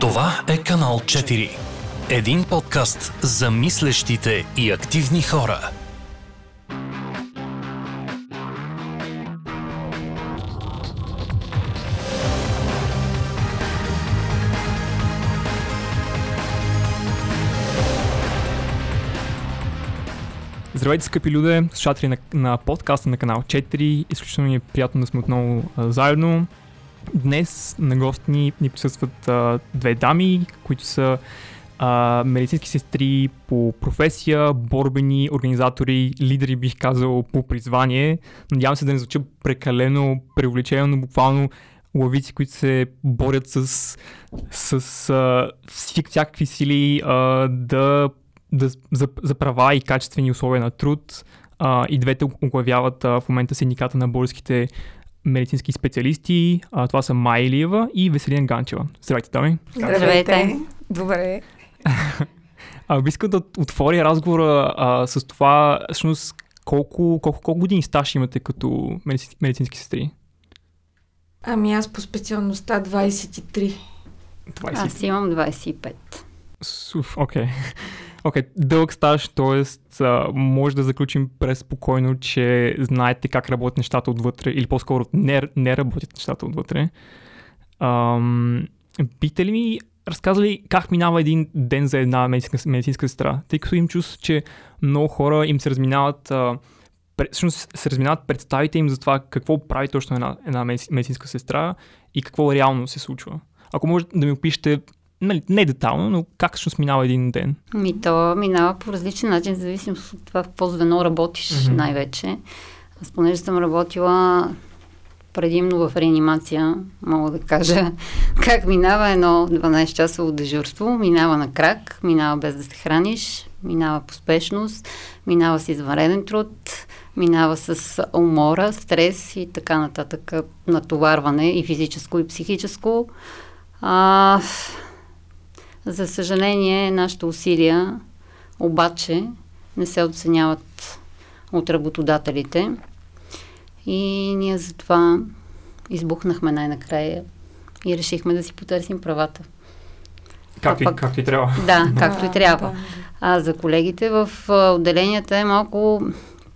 Това е канал 4. Един подкаст за мислещите и активни хора. Здравейте, скъпи люде, слушатели на, на подкаста на канал 4. Изключително ми е приятно да сме отново а, заедно. Днес на гости ни, ни присъстват а, две дами, които са а, медицински сестри по професия, борбени организатори, лидери бих казал по призвание. Надявам се да не звуча прекалено преувеличено, но буквално лавици, които се борят с, с а, всякакви сили а, да, да, за, за права и качествени условия на труд. А, и двете оглавяват а, в момента синдиката на българските медицински специалисти. А, това са Майя Илиева и Веселина Ганчева. Здравейте, дами! Здравейте. Добре. А, бих искал да отворя разговора а, с това, всъщност, колко, колко, колко години стаж имате като медицински, медицински сестри? Ами аз по специалността 23. 20. Аз имам 25. Суф, окей. Окей, дълъг стаж, т.е. може да заключим преспокойно, че знаете как работят нещата отвътре, или по-скоро не, не работят нещата отвътре. Ам, бихте ли ми разказали как минава един ден за една медицинска, медицинска сестра? Тъй като им чувство, че много хора им се разминават, а, всъщност се разминават представите им за това какво прави точно една, една медици- медицинска сестра и какво реално се случва. Ако може да ми опишете, нали, не детално, но как всъщност минава един ден? Ми то минава по различен начин, в зависимост от това в какво звено работиш Мгм. най-вече. Аз понеже съм работила предимно в реанимация, мога да кажа как минава едно 12-часово дежурство. Минава на крак, минава без да се храниш, минава по спешност, минава с извънреден труд, минава с умора, стрес и така нататък, натоварване и физическо и психическо. А, за съжаление, нашите усилия обаче не се оценяват от работодателите и ние затова избухнахме най-накрая и решихме да си потърсим правата. Както, и, пък- както и трябва. Да, както и трябва. да. А за колегите в отделенията е малко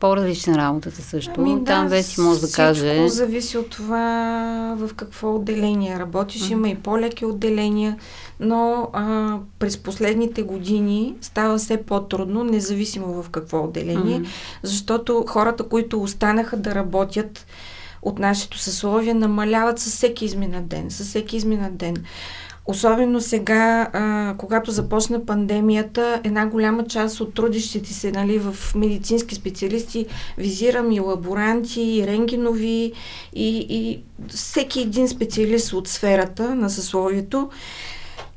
по-различна работата също. Ами Там Веси може да каже. Зависи от това в какво отделение работиш. Има и по-леки отделения, но а, през последните години става все по-трудно, независимо в какво отделение, защото хората, които останаха да работят от нашето съсловие, намаляват със всеки изминат ден, със всеки изминат ден. Особено сега, а, когато започна пандемията, една голяма част от трудещите се нали, в медицински специалисти, визирам и лаборанти, и рентгенови, и, и всеки един специалист от сферата на съсловието,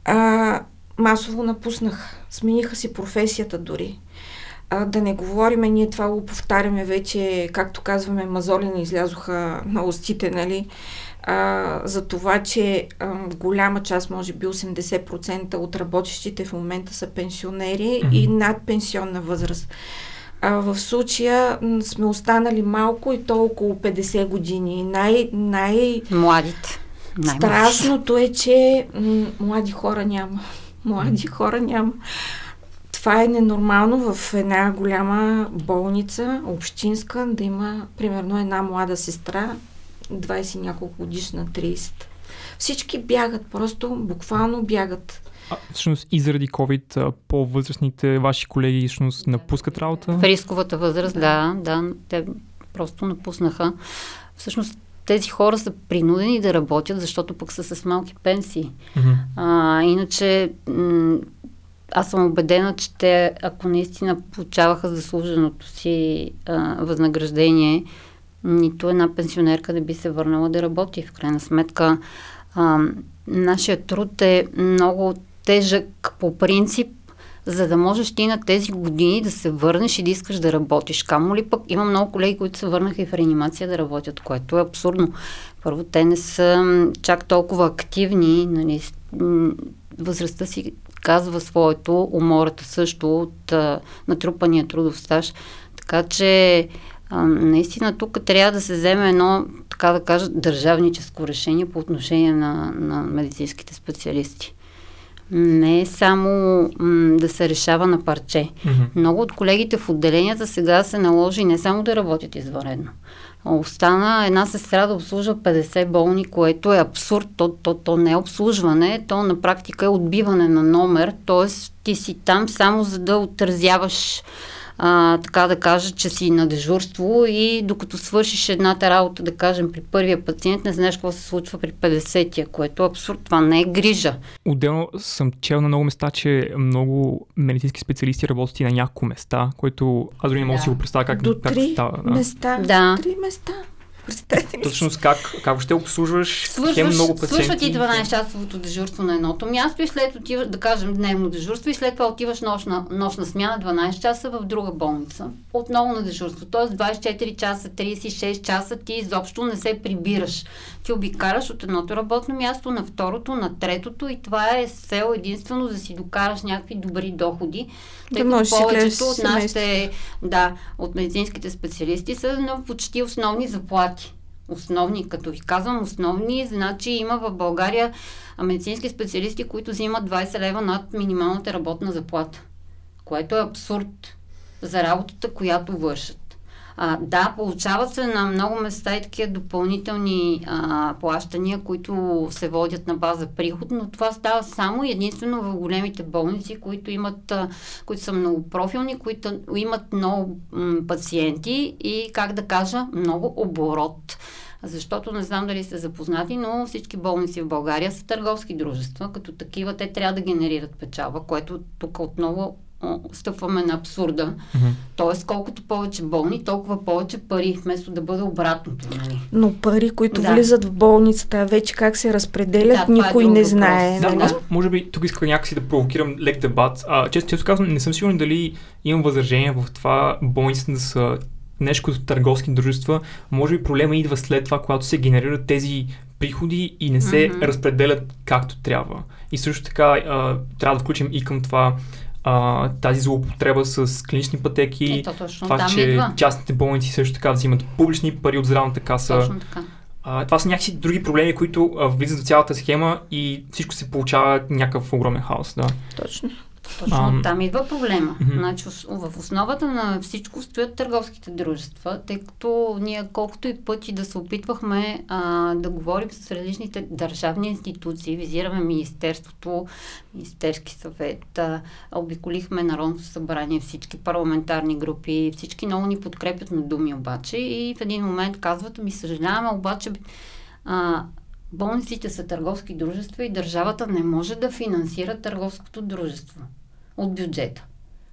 а, масово напуснах. Смениха си професията дори. А, да не говориме, ние това го повтаряме вече, както казваме, мазоли ни излязоха на устите, нали? А, за това, че а, голяма част, може би 80% от работещите в момента са пенсионери Мгм. и над пенсионна възраст. А, в случая сме останали малко и то около 50 години. Най, най- Младите. Страшното е, че м- млади хора няма. Млади хора няма. Това е ненормално в една голяма болница, общинска, да има примерно една млада сестра, 20 няколко годишна, 30. Всички бягат, просто буквално бягат. А, всъщност и заради COVID по-възрастните ваши колеги всъщност напускат работа? В рисковата възраст, да, да, те просто напуснаха. Всъщност тези хора са принудени да работят, защото пък са с малки пенсии. Мгм. А, иначе м- аз съм убедена, че те, ако наистина получаваха заслуженото си а, възнаграждение, нито една пенсионерка не би се върнала да работи. В крайна сметка, а, нашия труд е много тежък по принцип, за да можеш ти на тези години да се върнеш и да искаш да работиш. Камо ли пък има много колеги, които се върнаха и в реанимация да работят, което е абсурдно. Първо, те не са чак толкова активни, нали, възрастта си казва своето, умората също от а, натрупания трудов стаж. Така че а, наистина тук трябва да се вземе едно, така да кажа, държавническо решение по отношение на, на медицинските специалисти. Не е само м- да се решава на парче. Мгм. Много от колегите в отделенията сега се наложи не само да работят извънредно. Остана една сестра да обслужва 50 болни, което е абсурд. То, то, то не е обслужване, то на практика е отбиване на номер, т.е. ти си там само за да отразяваш а, така да кажа, че си на дежурство и докато свършиш едната работа, да кажем, при първия пациент, не знаеш какво се случва при 50-я, което е абсурд. Това не е грижа. Отделно съм чел на много места, че много медицински специалисти работят и на няколко места, което аз дори не мога да си го представя как, До как три става. места. Да. Три места. Представете? Точно как, как ще обслужваш хем Свършваш, много пациенти. свършва ти 12-часовото дежурство на едното място и след отиваш, да кажем, дневно дежурство и след това отиваш нощна, нощна смяна 12 часа в друга болница. Отново на дежурство. Тоест 24 часа, 36 часа ти изобщо не се прибираш. Ти обикараш от едното работно място на второто, на третото и това е цел единствено да си докараш някакви добри доходи. Тъй да като повечето от нашите, да, от медицинските специалисти са на почти основни заплати. Основни, като ви казвам основни, значи има в България медицински специалисти, които взимат 20 лева над минималната работна заплата, което е абсурд за работата, която вършат. А, да, получават се на много места и такива допълнителни а, плащания, които се водят на база приход, но това става само единствено в големите болници, които имат, а, които са многопрофилни, които имат много м, пациенти и, как да кажа, много оборот. Защото не знам дали сте запознати, но всички болници в България са търговски дружества. Като такива те трябва да генерират печалба, което тук отново стъпваме на абсурда. Мгм. Тоест, колкото повече болни, толкова повече пари, вместо да бъде обратното. Нали? Но пари, които Да. влизат в болницата, вече как се разпределят, Да, е никой друг не въпрос. знае. Да, нали? аз може би тук исках някакси да провокирам лек дебат. А, често, често казвам, не съм сигурен дали имам възражение в това болниците да са нещо като търговски дружества. Може би проблема идва след това, когато се генерират тези приходи и не се Мгм. разпределят както трябва. И също така а, трябва да включим и към това а, тази злоупотреба с клинични пътеки. Ето точно това, че идва. частните болници също така взимат публични пари от здравната каса. Точно така. А, това са някакси други проблеми, които а, влизат в цялата схема и всичко се получава някакъв огромен хаос. Да. Точно. Точно Ам. там идва проблема. Мгм. Значи, в основата на всичко стоят търговските дружества, тъй като ние колкото и пъти да се опитвахме а, да говорим с различните държавни институции, визираме Министерството, Министерски съвет, а, обиколихме Народното събрание, всички парламентарни групи, всички много ни подкрепят на думи обаче и в един момент казват ми съжаляваме, обаче а, болниците са търговски дружества и държавата не може да финансира търговското дружество от бюджета.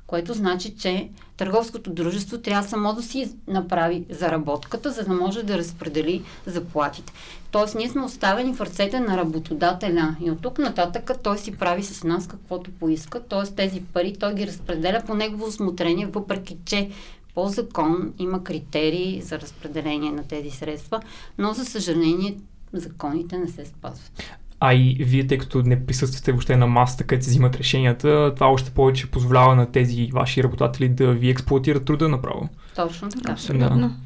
Което значи, че търговското дружество трябва само да си направи заработката, за да може да разпредели заплатите. Тоест, ние сме оставени в ръцете на работодателя и от тук нататък той си прави с нас каквото поиска, т.е. тези пари той ги разпределя по негово осмотрение, въпреки че по закон има критерии за разпределение на тези средства, но за съжаление законите не се спазват. А и вие, тъй като не присъствате въобще на масата, където се взимат решенията, това още повече позволява на тези ваши работодатели да ви експлуатират труда направо. Точно така. Абсолютно.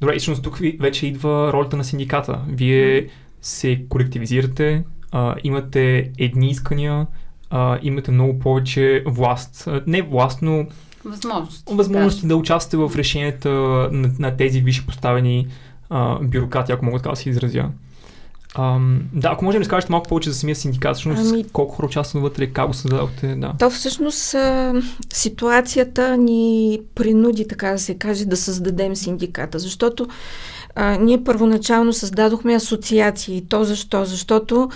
Добре, и всъщност тук вече идва ролята на синдиката. Вие се колективизирате, а, имате едни искания, а, имате много повече власт. А, Не власт, но Възможности. възможности да участвате в решенията на, на тези висши поставени а, бюрократи, ако мога така да се изразя. Ам, да, ако можем да разкажете малко повече за самия синдикат, всъщност Ами- колко хора участват вътре, как го създадохте, да. То всъщност ситуацията ни принуди, така да се каже, да създадем синдиката, защото а, ние първоначално създадохме асоциации. То защо? Защото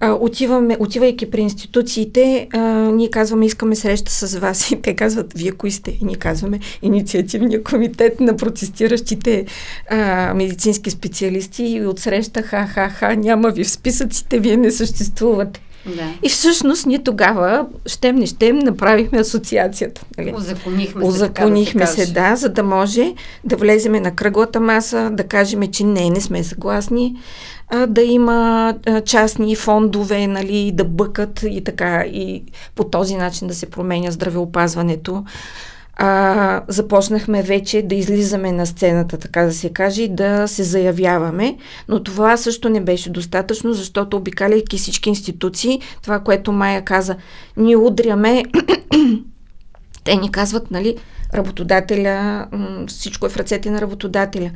а, отиваме, отивайки при институциите, а, ние казваме, искаме среща с вас. И те казват, вие кои сте? И ние казваме, инициативния комитет на протестиращите а, медицински специалисти. И от среща, ха-ха-ха, няма ви в списъците, вие не съществувате. Да. И всъщност ние тогава, щем не щем, направихме асоциацията. Нали? Озаконихме се. Озаконихме така да се, се, да, за да може да влеземе на кръглата маса, да кажем, че не, не сме съгласни, а, да има а, частни фондове, нали, да бъкат и така, и по този начин да се променя здравеопазването. А, започнахме вече да излизаме на сцената, така да се каже, и да се заявяваме. Но това също не беше достатъчно, защото обикаляйки всички институции, това, което Майя каза, ние удряме, те ни казват, нали, работодателя, всичко е в ръцете на работодателя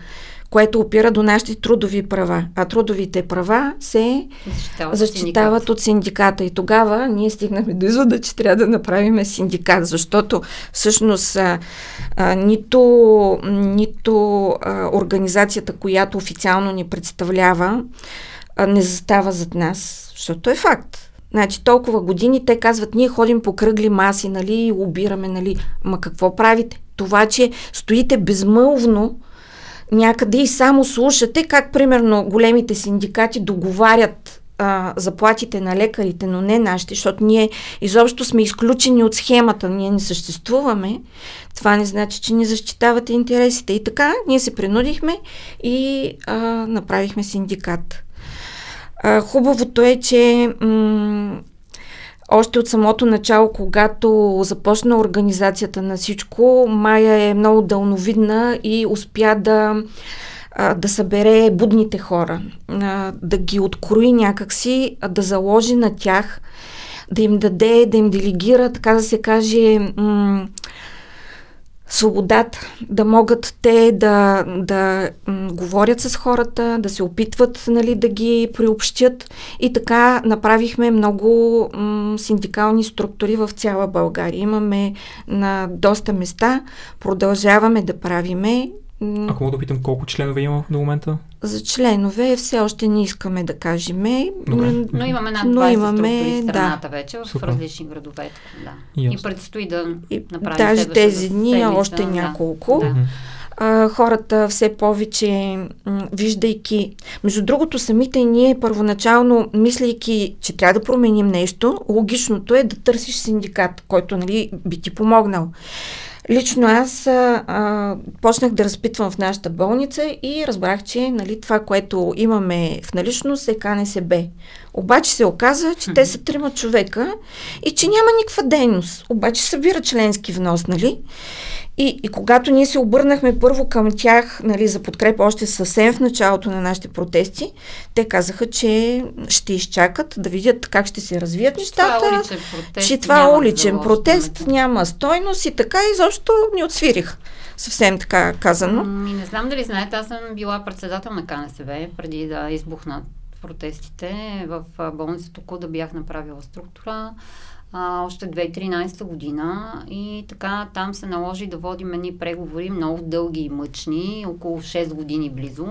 което опира до нашите трудови права. А трудовите права се защитават, защитават от синдиката. И тогава ние стигнахме до извода, че трябва да направим синдикат, защото всъщност а, а, нито, нито а, организацията, която официално ни представлява, а, не застава зад нас, защото е факт. Значи толкова години те казват, ние ходим по кръгли маси, нали, и обираме, нали. Ма какво правите? Това, че стоите безмълвно някъде и само слушате как, примерно, големите синдикати договарят а, заплатите на лекарите, но не нашите, защото ние изобщо сме изключени от схемата, ние не съществуваме, това не значи, че ни защитавате интересите. И така, ние се принудихме и а, направихме синдикат. А, хубавото е, че м- още от самото начало, когато започна организацията на всичко, Майя е много дълновидна и успя да, да събере будните хора, да ги открои някакси, да заложи на тях, да им даде, да им делегира, така да се каже, свободата, да могат те да, да м, говорят с хората, да се опитват нали, да ги приобщят и така направихме много м, синдикални структури в цяла България. Имаме на доста места, продължаваме да правиме ако мога да питам колко членове има до момента? За членове все още не искаме да кажем. Добре. Но имаме над 20 но имаме, в страната да. вече, в Супер. различни градове. Да. И предстои да направим Даже тези дни още да. няколко. Да. А, хората все повече, м- виждайки... Между другото, самите ние първоначално, мислейки, че трябва да променим нещо, логичното е да търсиш синдикат, който нали, би ти помогнал. Лично аз а, а, почнах да разпитвам в нашата болница и разбрах, че нали, това, което имаме в наличност е КНСБ. Обаче се оказа, че те са трима човека и че няма никаква дейност. Обаче събира членски внос, нали? И, и когато ние се обърнахме първо към тях нали, за подкрепа още съвсем в началото на нашите протести, те казаха, че ще изчакат да видят как ще се развият нещата. Това е протест, че това е уличен протест, няма стойност и така изобщо ни отсвирих. Съвсем така казано. Ми, не знам дали знаете, аз съм била председател на КНСБ преди да избухнат протестите. В болницата да бях направила структура а, още 2013 година и така там се наложи да водим едни преговори много дълги и мъчни, около 6 години близо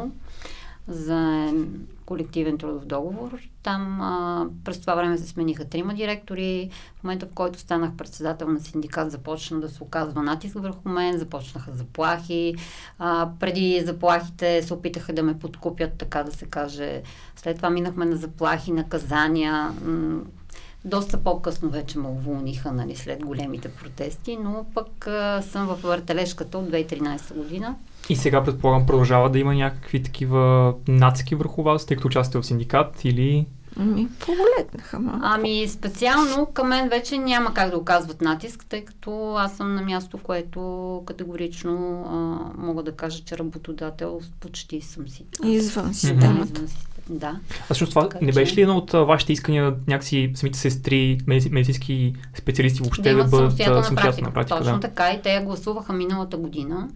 за колективен трудов договор. Там а, през това време се смениха трима директори. В момента, в който станах председател на синдикат, започна да се оказва натиск върху мен, започнаха заплахи. А, преди заплахите се опитаха да ме подкупят, така да се каже. След това минахме на заплахи, наказания. Доста по-късно вече ме уволниха, нали, след големите протести, но пък а, съм в въртележката от 2013 година. И сега, предполагам, продължава да има някакви такива нацики върху вас, тъй като участвате в синдикат или... Ами, поголетнаха малко. Ами, специално към мен вече няма как да оказват натиск, тъй като аз съм на място, което категорично а, мога да кажа, че работодател почти съм си. Извън системата. Извън системата. Да. А също това така, не беше ли едно от вашите искания някакси самите сестри, медицински специалисти въобще да, да бъдат самостоятелна практика? Точно да. така и те я гласуваха миналата година.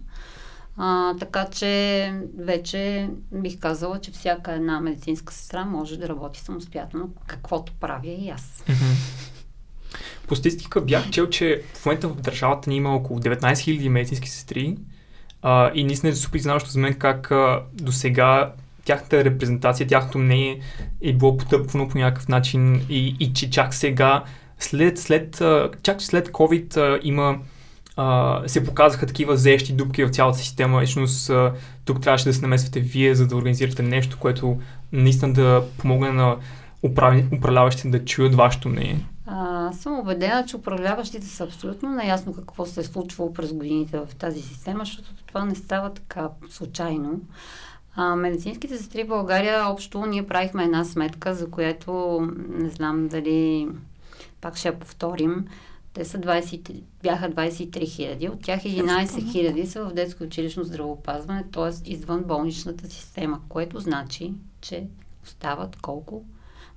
А, така че вече бих казала, че всяка една медицинска сестра може да работи самостоятелно, каквото правя и аз. По статистика бях чел, че в момента в държавата ни има около 19 000 медицински сестри а, и наистина е супер изненадващо за мен как до сега тяхната репрезентация, тяхното мнение е било потъпвано по някакъв начин и, и че чак сега, след, след, чак след COVID има се показаха такива заещи дупки в цялата система. Всъщност тук трябваше да се намесвате вие, за да организирате нещо, което наистина да помогне на управляващите да чуят вашето мнение. А, съм убедена, че управляващите са абсолютно наясно какво се е случвало през годините в тази система, защото това не става така случайно. А, медицинските сестри в България, общо ние правихме една сметка, за която не знам дали пак ще я повторим. Те са 20, бяха 23 хиляди, от тях 11 хиляди са в детско училищно здравеопазване, т.е. извън болничната система, което значи, че остават колко?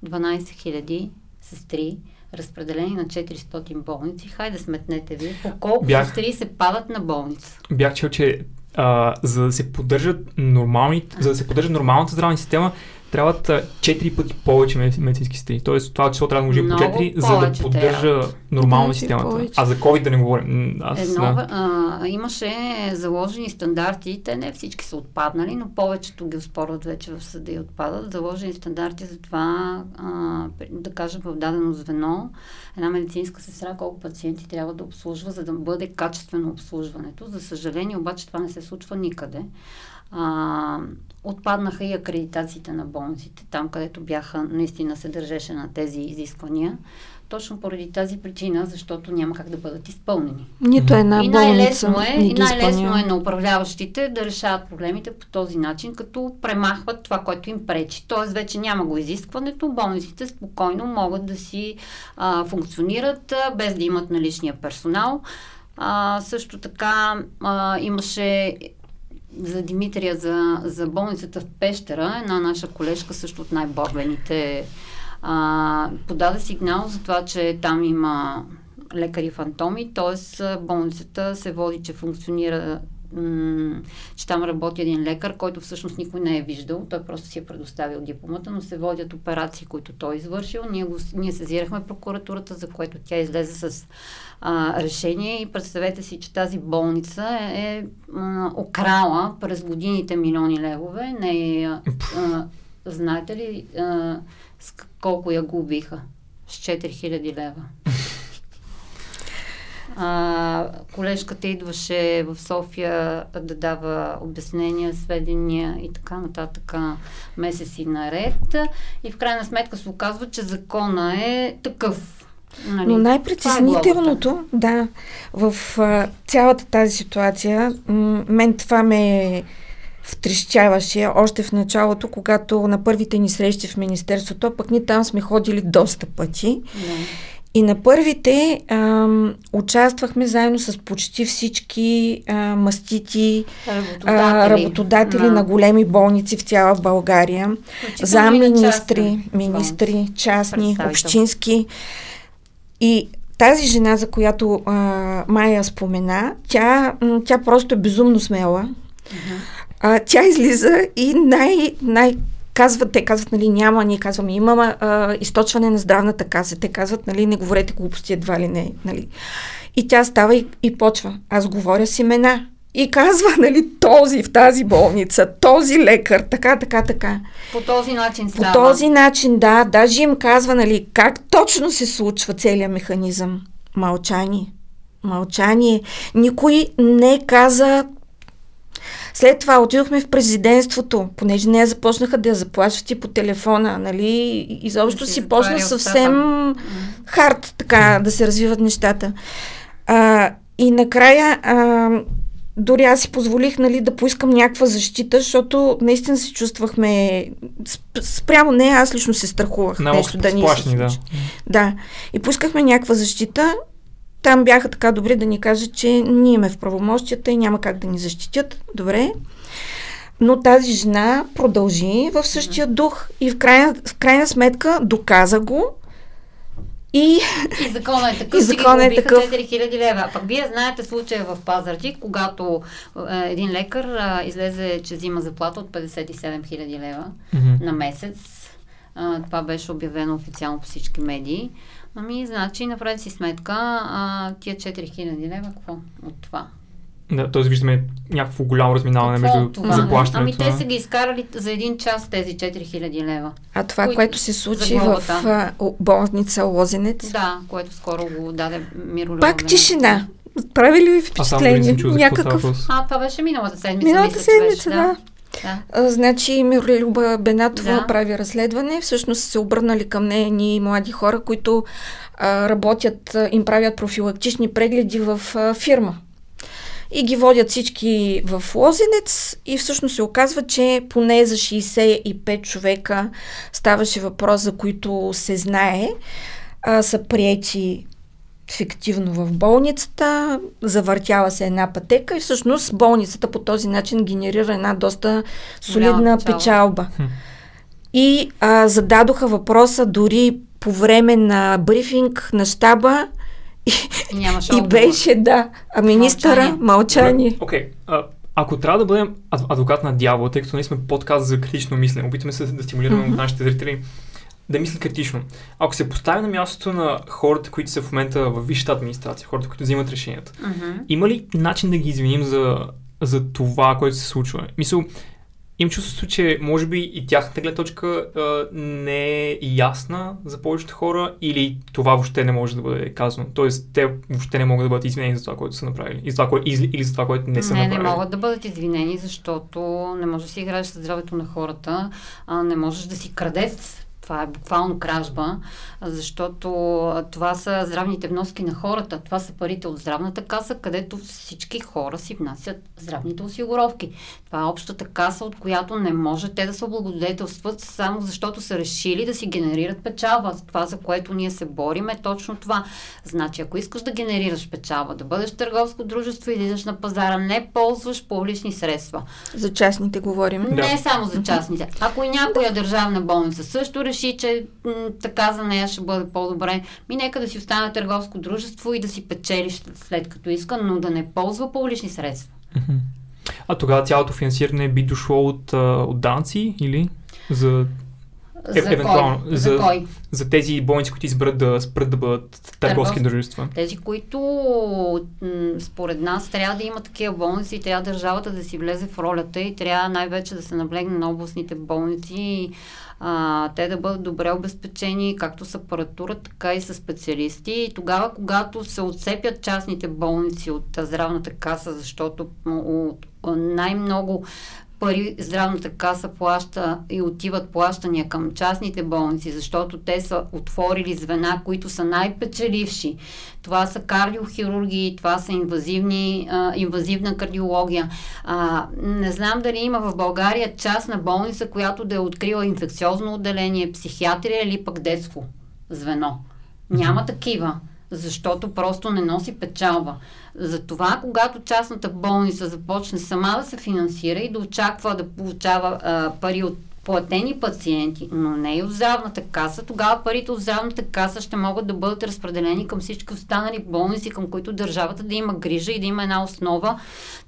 12 хиляди сестри, разпределени на 400 болници. Хайде сметнете ви, по колко Бях- сестри се падат на болница. Бях чел, че а, за да се поддържат нормални, за да се поддържа нормалната здравна система, трябват а, 4 пъти повече медици- медицински сестри. Тоест това число трябва да може по Много 4, за да поддържа нормална Повече, системата. повече. А за COVID да не говорим. Аз, Едно, да. а, имаше заложени стандарти, те не всички са отпаднали, но повечето ги оспорват вече в съда и отпадат. Заложени стандарти за това, а, да кажем в дадено звено, една медицинска сестра колко пациенти трябва да обслужва, за да бъде качествено обслужването. За съжаление, обаче това не се случва никъде. А, отпаднаха и акредитациите на болниците, там където бяха, наистина се държеше на тези изисквания. Точно поради тази причина, защото няма как да бъдат изпълнени. Нито една и болница най-лесно е, не и най-лесно е на управляващите да решават проблемите по този начин, като премахват това, което им пречи. Тоест вече няма го изискването, болниците спокойно могат да си а, функционират а, без да имат наличния персонал. А, също така а, имаше за Димитрия, за, за болницата в Пещера, една наша колежка, също от най-борбените, а, подаде сигнал за това, че там има лекари фантоми, т.е. болницата се води, че функционира че там работи един лекар, който всъщност никой не е виждал. Той просто си е предоставил дипломата, но се водят операции, които той е извършил. Ние, го, ние сезирахме прокуратурата, за което тя излезе с а, решение и представете си, че тази болница е, е окрала през годините милиони левове. Не е, а, знаете ли а, с колко я губиха? С 4000 лева. А, колежката идваше в София да дава обяснения, сведения и така нататък месеци наред. И в крайна сметка се оказва, че закона е такъв. Нали? Но е най-притеснителното, да, в а, цялата тази ситуация, м- мен това ме втрещяваше още в началото, когато на първите ни срещи в Министерството, пък ние там сме ходили доста пъти. Да. И на първите ам, участвахме заедно с почти всички а, мастити, Работодатели, а, работодатели Да. на големи болници в цяла България, замминистри, частни министри, частни, Представител. общински. И тази жена, за която а, Майя спомена, тя, тя просто е безумно смела. А, тя излиза и най, най казват, те казват, нали, няма, ние казваме, има а, източване на здравната каса. Те казват, нали, не говорете глупости, едва ли не, нали. И тя става и, и почва. Аз говоря с имена. И казва, нали, този в тази болница, този лекар, така, така, така. По този начин По става. този начин, да, даже им казва, нали, как точно се случва целият механизъм. Мълчание. Мълчание. Никой не каза след това отидохме в президентството, понеже не я започнаха да я заплашват и по телефона, нали, и изобщо Да си почна съвсем хард, така, да се развиват нещата. А, и накрая, а, дори аз си позволих, нали, да поискам някаква защита, защото наистина се чувствахме, сп- спрямо не, аз лично се страхувах Много нещо да ни се да. Да. И поискахме някаква защита. Там бяха така добри да ни кажат, че ние имаме в правомощията и няма как да ни защитят. Добре. Но тази жена продължи в същия дух и в крайна, в крайна сметка доказа го и И законът е такъв, И че ги е такъв. 4000 лева. А пък вие знаете случая в Пазарджик, когато е, един лекар а, излезе, че взима заплата от 57 000 лева Мгм. на месец. А, това беше обявено официално по всички медии. Ами, значи, направете си сметка, а, тия 4000 лева, какво от това? Да, т.е. виждаме някакво голямо разминаване Какво между това? заплащането. Ами, те са ги изкарали за един час тези 4000 лева. а това, Които- което се случи в а, болница Лозенец, Да, което скоро го даде Миро пак тишина. Прави ли ви впечатление? става Някакъв. А, това беше миналата седмица. Миналата седмица, да. да. А, Значи Мирлюба Бенатова Да. да. прави разследване. Всъщност се обърнали към нея ни млади хора, които а, работят, а, им правят профилактични прегледи в а, фирма. И ги водят всички в Лозенец и всъщност се оказва, че поне за 65 човека ставаше въпрос, за които се знае, а, са приети фиктивно в болницата, завъртяла се една пътека и всъщност болницата по този начин генерира една доста солидна печалба. печалба. И а, зададоха въпроса дори по време на брифинг на щаба И и беше, да, а министъра Мълчание. Окей, okay. ако трябва да бъдем ад- адвокат на дявола, тъй като ние сме подкаст за критично мислене, опитваме се да стимулираме от нашите зрители да мислят критично. Ако се поставя на мястото на хората, които са в момента в висшата администрация, хората, които взимат решенията, Мгм. има ли начин да ги извиним за, за това, което се случва? Мисъл, им чувството, че може би и тяхната гледна точка а, не е ясна за повечето хора или това въобще не може да бъде казано. Тоест, те въобще не могат да бъдат извинени за това, което са направили. И за това, кое, или, или за това, което не са не, направили. не могат да бъдат извинени, защото не можеш да си играеш с здравето на хората, а не можеш да си крадец. Това е буквално кражба, защото това са здравните вноски на хората. Това са парите от здравната каса, където всички хора си внасят здравните осигуровки. Това е общата каса, от която не може те да се облагодетелстват само защото са решили да си генерират печалба. Това, за което ние се борим, е точно това. Значи, ако искаш да генерираш печалба, да бъдеш търговско дружество и да идеш на пазара, не ползваш публични средства. За частните говорим. Да. Не само за частните. Ако и някоя държавна болница също реши, че м- така за нея ще бъде по-добре, ми нека да си остане търговско дружество и да си печели след- като иска, но да не ползва публични средства. А тогава цялото финансиране би дошло от, от данци или за, За евентуално, кой? за- За кой? за тези болници, които изберат да спрат да бъдат търговски дружества? Тези, които според нас трябва да има такива болници и трябва държавата да си влезе в ролята и трябва най-вече да се наблегне на областните болници и а, те да бъдат добре обезпечени както с апаратура, така и с специалисти. И тогава, когато се отцепят частните болници от здравната каса, защото най-много пари здравната каса плаща и отиват плащания към частните болници, защото те са отворили звена, които са най-печеливши. Това са кардиохирурги, това са инвазивни, а, инвазивна кардиология. А, не знам дали има в България частна болница, която да е открила инфекциозно отделение, психиатрия или пък детско звено. Няма такива защото просто не носи печалба. Затова, когато частната болница започне сама да се финансира и да очаква да получава а, пари от платени пациенти, но не и от здравната каса, тогава парите от здравната каса ще могат да бъдат разпределени към всички останали болници, към които държавата да има грижа и да има една основа,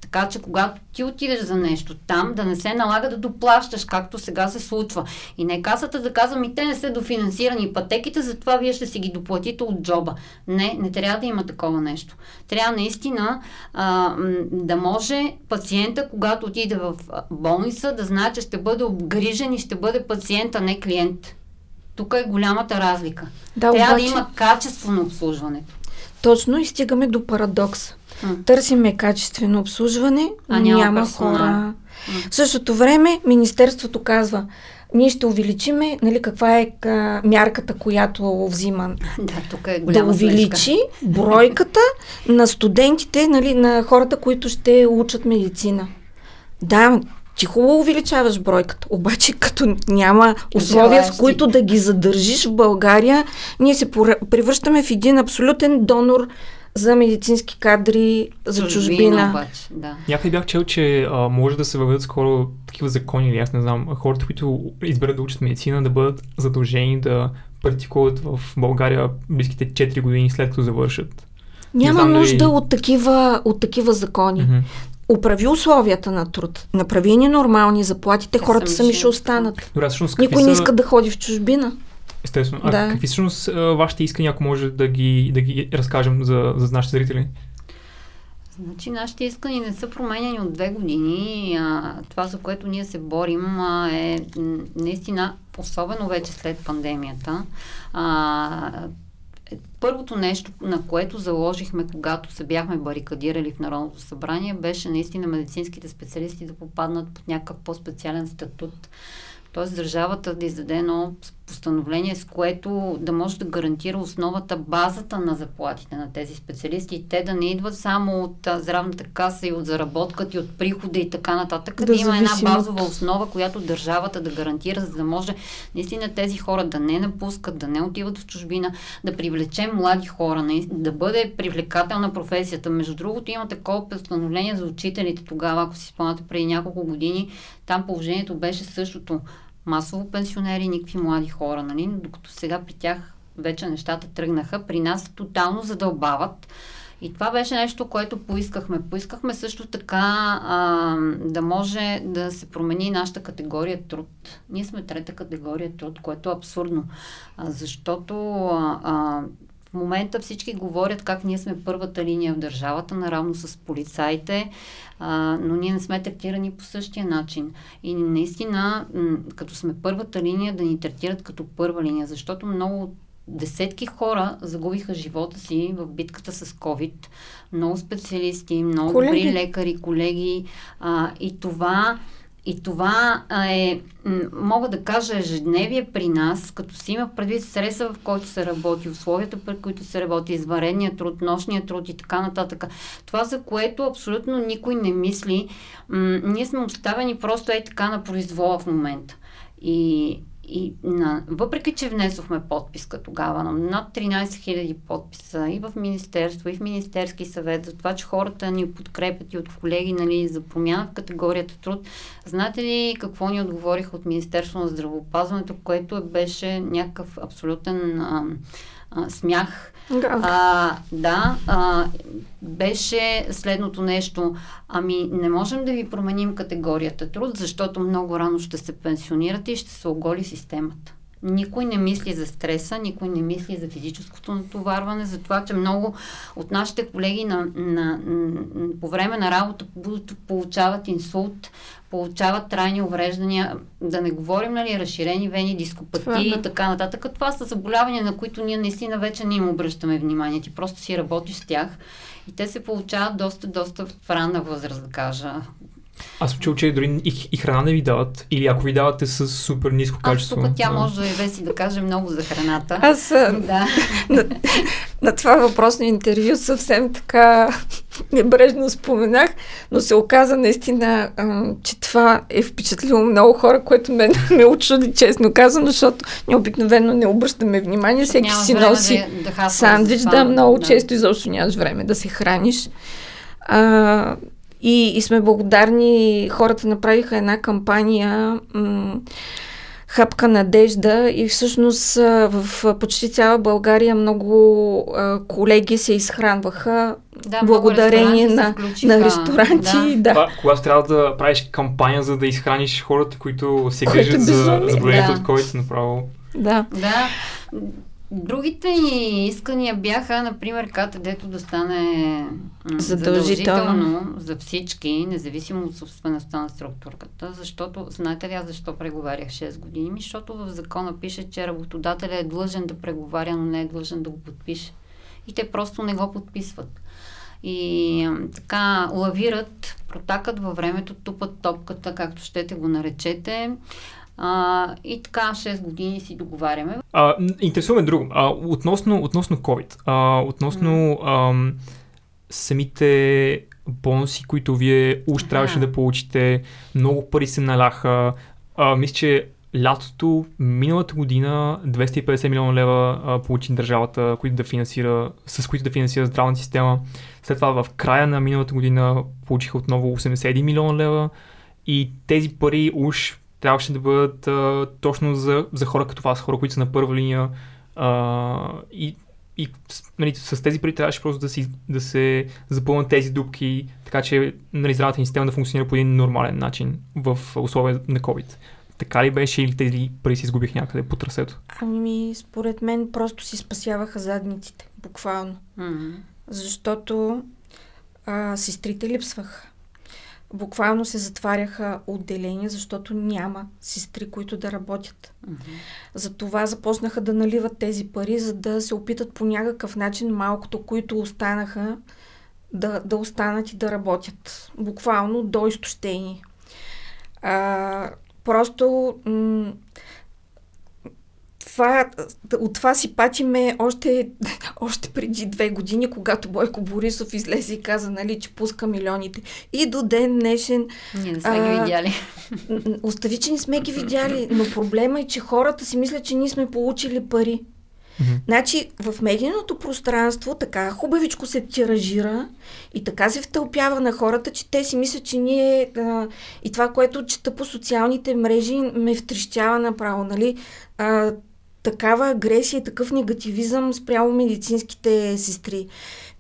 така че когато ти отидеш за нещо там, да не се налага да доплащаш, както сега се случва. И не касата да казва, ми те не са дофинансирани пътеките, затова вие ще си ги доплатите от джоба. Не, не трябва да има такова нещо. Трябва наистина а, да може пациента, когато отиде в болница, да знае, че ще бъде обгрижен и ще бъде пациент, а не клиент. Тук е голямата разлика. Да, Трябва обаче, да има качество на обслужването. точно и стигаме до парадокс. М. Търсиме качествено обслужване, А няма няма персонал. хора. В същото време Министерството казва, ние ще увеличиме, нали, каква е а, мярката, която взима Да, тук е да увеличи слежка. бройката на студентите, нали, на хората, които ще учат медицина. Да, ти хубаво увеличаваш бройката, обаче като няма условия, с които да ги задържиш в България, ние се превръщаме в един абсолютен донор за медицински кадри за чужбина. обаче, да. Някъде бях чел, че а, може да се въведат скоро такива закони, или аз не знам, хората, които изберат да учат медицина, да бъдат задължени да практикуват в България близките 4 години след като завършат. Няма знам дали- нужда от такива, от такива закони. Мгм. Оправи условията на труд. Направи ни нормални заплати, те Те хората сами ще останат. Добре, всъщност Никой не са... иска да ходи в чужбина. Естествено. А Да. какви всъщност вашите искания, ако може да ги, да ги разкажем за, за нашите зрители? Значи нашите искания не са променяни от две години. А, това, за което ние се борим, а, е наистина, особено вече след пандемията. А, първото нещо, на което заложихме, когато се бяхме барикадирали в Народното събрание, беше наистина медицинските специалисти да попаднат под някакъв по-специален статут. Тоест държавата да издаде едно постановление, с което да може да гарантира основата, базата на заплатите на тези специалисти. Те да не идват само от а, здравната каса и от заработката и от прихода и така нататък, да, да има една базова основа, която държавата да гарантира, за да може наистина тези хора да не напускат, да не отиват в чужбина, да привлечем млади хора, да бъде привлекателна професията. Между другото има такова постановление за учителите тогава, ако си спомняте преди няколко години, там положението беше същото масово пенсионери, никакви млади хора, нали? докато сега при тях вече нещата тръгнаха, при нас тотално задълбават. И това беше нещо, което поискахме. Поискахме също така а, да може да се промени нашата категория труд. Ние сме трета категория труд, което е абсурдно. А, защото а, в момента всички говорят как ние сме първата линия в държавата, наравно с полицаите, а, но ние не сме третирани по същия начин. И наистина, като сме първата линия, да ни третират като първа линия, защото много десетки хора загубиха живота си в битката с COVID. Много специалисти, много колеги. добри лекари, колеги. А, и това и това е, мога да кажа, ежедневие при нас, като си има предвид стреса, в който се работи, условията, при които се работи, изварения труд, нощния труд и така нататък. Това, за което абсолютно никой не мисли, м- ние сме оставени просто е така на произвола в момента. И и на, въпреки, че внесохме подписка тогава на над 13 000 подписа и в Министерство, и в Министерски съвет, за това, че хората ни подкрепят и от колеги нали, за промяна в категорията труд, знаете ли какво ни отговориха от Министерство на здравеопазването, което беше някакъв абсолютен а, а, смях а, да, а, беше следното нещо. Ами, не можем да ви променим категорията труд, защото много рано ще се пенсионирате и ще се оголи системата. Никой не мисли за стреса, никой не мисли за физическото натоварване, за това, че много от нашите колеги на, на, на, по време на работа получават инсулт, получават трайни увреждания, да не говорим, нали, разширени вени, дископатии и така нататък. Това са заболявания, на които ние наистина вече не им обръщаме внимание. Ти просто си работиш с тях и те се получават доста, доста в ранна възраст, да кажа. Аз съм чул, че дори и, и храна не ви дават. Или ако ви давате с супер ниско качество. Аз тук тя да. може да е си да каже много за храната. Аз да. на, на това въпросно интервю съвсем така небрежно споменах, но се оказа наистина, че това е впечатлило много хора, което мен ме очуди, честно казано, защото ние обикновено не обръщаме внимание, всеки си носи да, да сандвич, да, много да. често изобщо нямаш време да се храниш. А, и, и сме благодарни, хората направиха една кампания м- Хапка надежда и всъщност в почти цяла България много а, колеги се изхранваха да, благодарение на, на ресторанти. Да. Да. Това, когато трябва да правиш кампания, за да изхраниш хората, които се грижат за заболението да. от COVID, направо. Да. Да. Другите ни искания бяха, например, КТД-то да стане задължително. задължително за всички, независимо от собствеността на структурата, защото, знаете ли аз защо преговарях 6 години? Ми, защото в закона пише, че работодателя е длъжен да преговаря, но не е длъжен да го подпише. И те просто не го подписват. И така лавират, протакат във времето, тупат топката, както щете го наречете. А, и така 6 години си договаряме. А, интересуваме друго. А, относно, относно COVID, а, относно mm. ам, самите бонуси, които вие уж трябваше да получите, много пари се наляха. А, мисля, че лятото, миналата година 250 милиона лева а, получи държавата, които да финансира, с които да финансира здравната система. След това в края на миналата година получиха отново 81 милиона лева и тези пари уж трябваше да бъдат а, точно за, за хора като вас, хора, които са на първа линия а, и, и нали, с тези пари трябваше просто да, си, да се запълнят тези дупки, така че нали, здравата ни система да функционира по един нормален начин в условия на COVID. Така ли беше или тези пари си изгубих някъде по трасето? Ами, според мен просто си спасяваха задниците, буквално. Mm-hmm. Защото а, сестрите липсваха буквално се затваряха отделения, защото няма сестри, които да работят. Mm-hmm. Затова започнаха да наливат тези пари, за да се опитат по някакъв начин малкото, които останаха, да, да останат и да работят. Буквално до изтощени. А, просто м- това, от това си патиме още, още преди две години, когато Бойко Борисов излезе и каза, нали, че пуска милионите. И до ден днешен... Ние не сме а, ги видяли. Остави, че не сме ги видяли, но проблема е, че хората си мислят, че ние сме получили пари. Mm-hmm. Значи в медийното пространство така хубавичко се тиражира и така се втълпява на хората, че те си мислят, че ние а, и това, което чета по социалните мрежи ме втрещява направо, нали? А, такава агресия, такъв негативизъм спрямо медицинските сестри.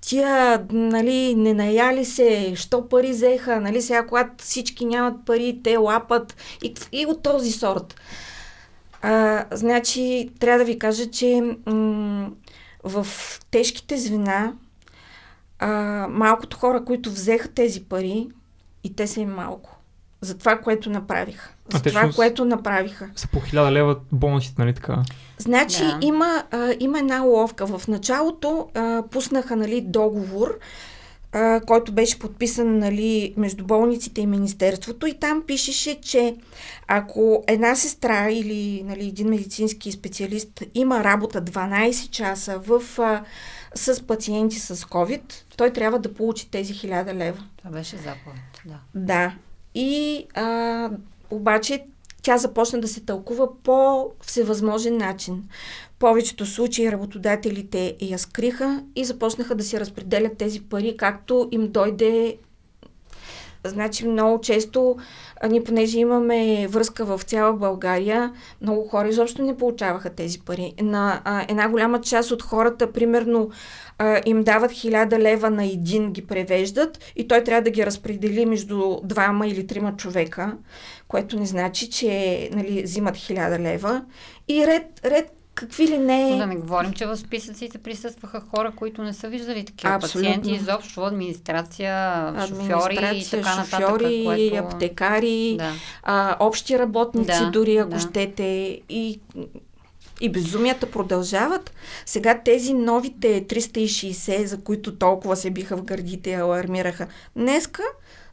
Тия, нали, не наяли се, що пари взеха, нали, сега когато всички нямат пари, те лапат и, и от този сорт. А, значи, трябва да ви кажа, че м- в тежките звена а, малкото хора, които взеха тези пари, и те са им малко, за това, което направиха. За а това, което направиха. Са по хиляда лева бонусите, нали така? Значи да. има, а, има една ловка. В началото а, пуснаха нали, договор, а, който беше подписан нали, между болниците и Министерството и там пишеше, че ако една сестра или нали, един медицински специалист има работа 12 часа в, а, с пациенти с COVID, той трябва да получи тези 1000 лева. Това беше заповед, да. Да. И а, обаче тя започна да се тълкува по всевъзможен начин. В повечето случаи работодателите я скриха и започнаха да си разпределят тези пари, както им дойде Значи много често, ние понеже имаме връзка в цяла България, много хора изобщо не получаваха тези пари. На а, една голяма част от хората, примерно, а, им дават хиляда лева на един, ги превеждат и той трябва да ги разпредели между двама или трима човека, което не значи, че нали, взимат хиляда лева. И ред, ред какви ли не... Да не говорим, че в списъците присъстваха хора, които не са виждали такива Абсолютно. пациенти, изобщо администрация, шофьори и така нататък. Шофьори, което... аптекари, да. а, общи работници, да, дори ако да. щете. И и безумията продължават. Сега тези новите 360, за които толкова се биха в гърдите и алармираха, днеска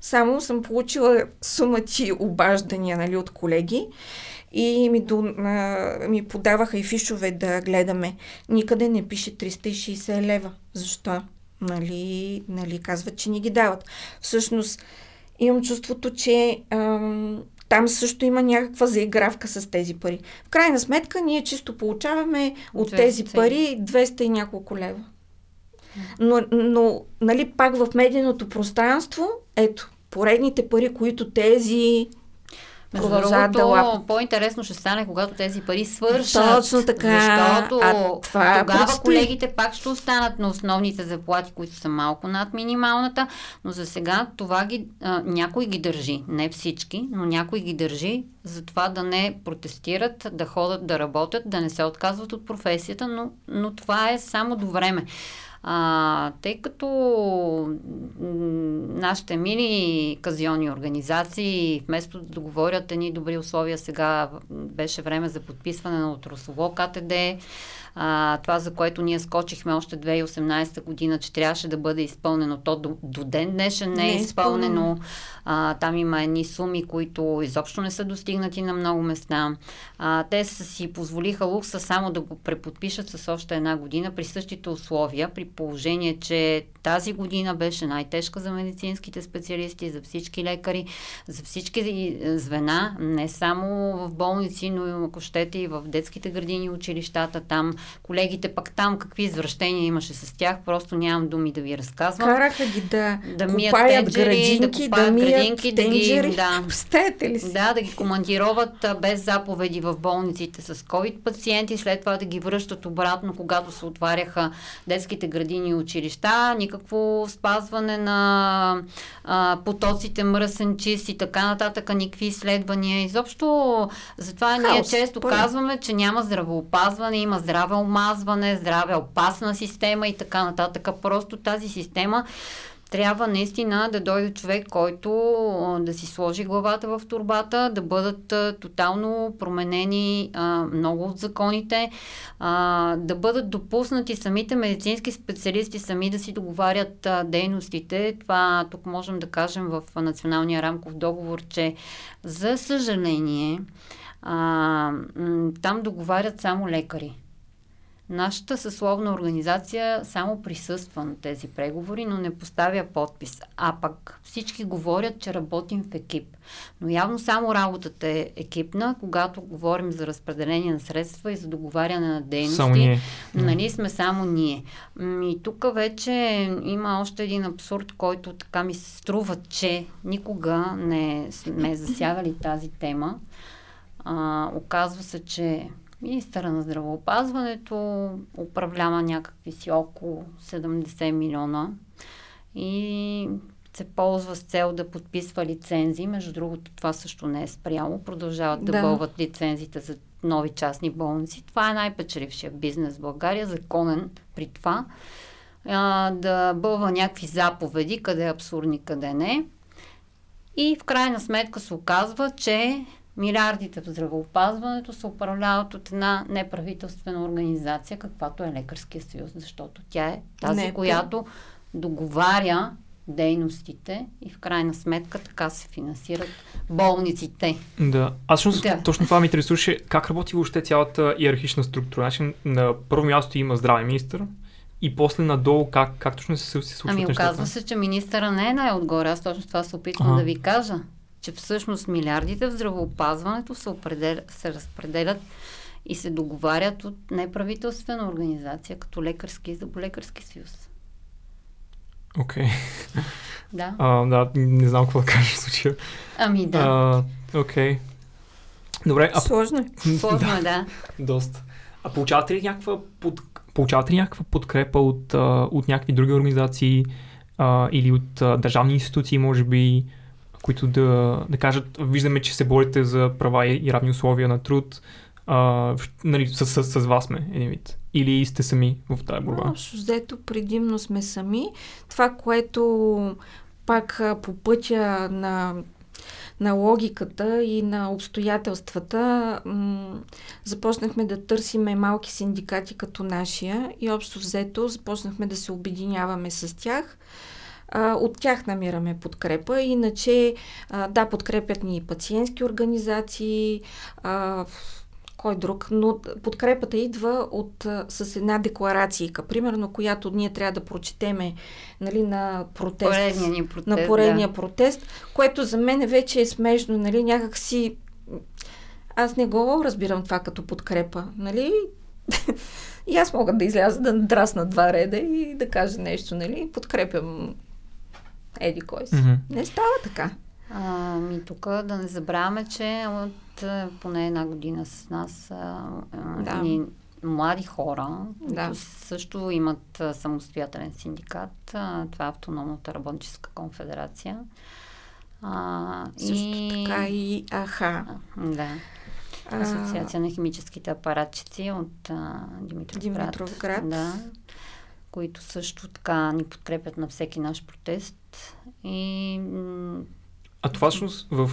само съм получила сумати обаждания нали, от колеги и ми, до, а, ми подаваха и фишове да гледаме. Никъде не пише 360 лева. Защо? Нали, нали казват, че ни ги дават. Всъщност, имам чувството, че ам, там също има някаква заигравка с тези пари. В крайна сметка, ние чисто получаваме от 200. тези пари 200 и няколко лева. Но, но нали, пак в медийното пространство, ето, поредните пари, които тези между продължават да лапат. по-интересно ще стане, когато тези пари свършат. Точно така. Защото а това тогава просто... колегите пак ще останат на основните заплати, които са малко над минималната, но за сега това ги, а, някой ги държи. Не всички, но някой ги държи за това да не протестират, да ходят да работят, да не се отказват от професията, но, но това е само до време. А, тъй като нашите мили казионни организации, вместо да договорят едни добри условия, сега беше време за подписване на отраслово КТД, а, това, за което ние скочихме още 2018 година, че трябваше да бъде изпълнено, то до, до ден днешен не е, не е изпълнено. А, там има едни суми, които изобщо не са достигнати на много места. А, те са си позволиха лукса само да го преподпишат с още една година при същите условия, при положение, че тази година беше най-тежка за медицинските специалисти, за всички лекари, за всички звена, не само в болници, но ако щете и в детските градини, училищата там. Колегите пък там какви извращения имаше с тях, просто нямам думи да ви разказвам. Караха ги да, да мият тенджери, да купаят да градинки, да ги, да, ли си? Да, да ги командироват без заповеди в болниците с COVID пациенти, след това да ги връщат обратно, когато се отваряха детските градини и училища, никакво спазване на а, потоците мръсен чист и така нататък, никакви изследвания. Изобщо, затова Хаос, ние често пълен. казваме, че няма здравеопазване, има здраве омазване, здраве опасна система и така нататък. Просто тази система трябва наистина да дойде човек, който да си сложи главата в турбата, да бъдат тотално променени много от законите, да бъдат допуснати самите медицински специалисти сами да си договарят дейностите. Това тук можем да кажем в Националния рамков договор, че за съжаление там договарят само лекари. Нашата съсловна организация само присъства на тези преговори, но не поставя подпис. А пък всички говорят, че работим в екип. Но явно само работата е екипна, когато говорим за разпределение на средства и за договаряне на дейности. Само ние. Нали сме само ние. И тук вече има още един абсурд, който така ми се струва, че никога не сме засягали тази тема. А, оказва се, че Министъра на здравеопазването управлява някакви си около 70 милиона и се ползва с цел да подписва лицензии. Между другото, това също не е спряло. Продължават да, Да. бълват лицензите за нови частни болници. Това е най-печелившия бизнес в България, законен при това. А, да бълва някакви заповеди, къде е абсурдни, къде не. И в крайна сметка се оказва, че милиардите в здравеопазването се управляват от една неправителствена организация, каквато е Лекарския съюз, защото тя е тази, Не, която договаря дейностите и в крайна сметка така се финансират болниците. Да. Аз всъщност Да. точно това ми интересуваше как работи въобще цялата иерархична структура. Значи, на първо място има здравен министр и после надолу как, как точно се, се случват Ами нещата. оказва се, че министъра не е най-отгоре. Аз точно това се опитвам Ага. да ви кажа. Че всъщност милиардите в здравеопазването се, определя, се разпределят и се договарят от неправителствена организация, като лекарски и зъболекарски съюз. Окей. Да. А, да, не знам какво да кажа в случая. Ами да. Окей. Добре, а Сложно е. Сложно е, да. Доста. А получавате ли някаква, под... получавате ли някаква подкрепа от, от някакви други организации а, или от а, държавни институции, може би, които да, да кажат, виждаме, че се борите за права и, равни условия на труд, а, нали, с, с, с вас сме, един вид. Или сте сами в тази борба? Общо взето предимно сме сами. Това, което пак по пътя на, на логиката и на обстоятелствата м- започнахме да търсиме малки синдикати като нашия и общо взето започнахме да се обединяваме с тях. А, От тях намираме подкрепа. Иначе, а, да, подкрепят ни пациентски организации, а, кой друг, но подкрепата идва от, с една декларация, примерно, която ние трябва да прочетеме нали, на протест. Поредния ни протест. на поредния да. протест, което за мен вече е смешно, нали, някак си... Аз не го разбирам това като подкрепа, нали? и аз мога да изляза да драсна два реда и да кажа нещо, нали? Подкрепям еди кой си. Мгм. Не става така. Ами тук да не забравяме, че от а, поне една година с нас а, а, Да. ни млади хора, които Да. също имат а, самостоятелен синдикат. А, това е Автономната работническа конфедерация. А, Също и... така и аха. А, Да. А, Асоциация на химическите апаратчици от а, Димитровград. Димитровград. Да. Които също така ни подкрепят на всеки наш протест. И А това всъщност в,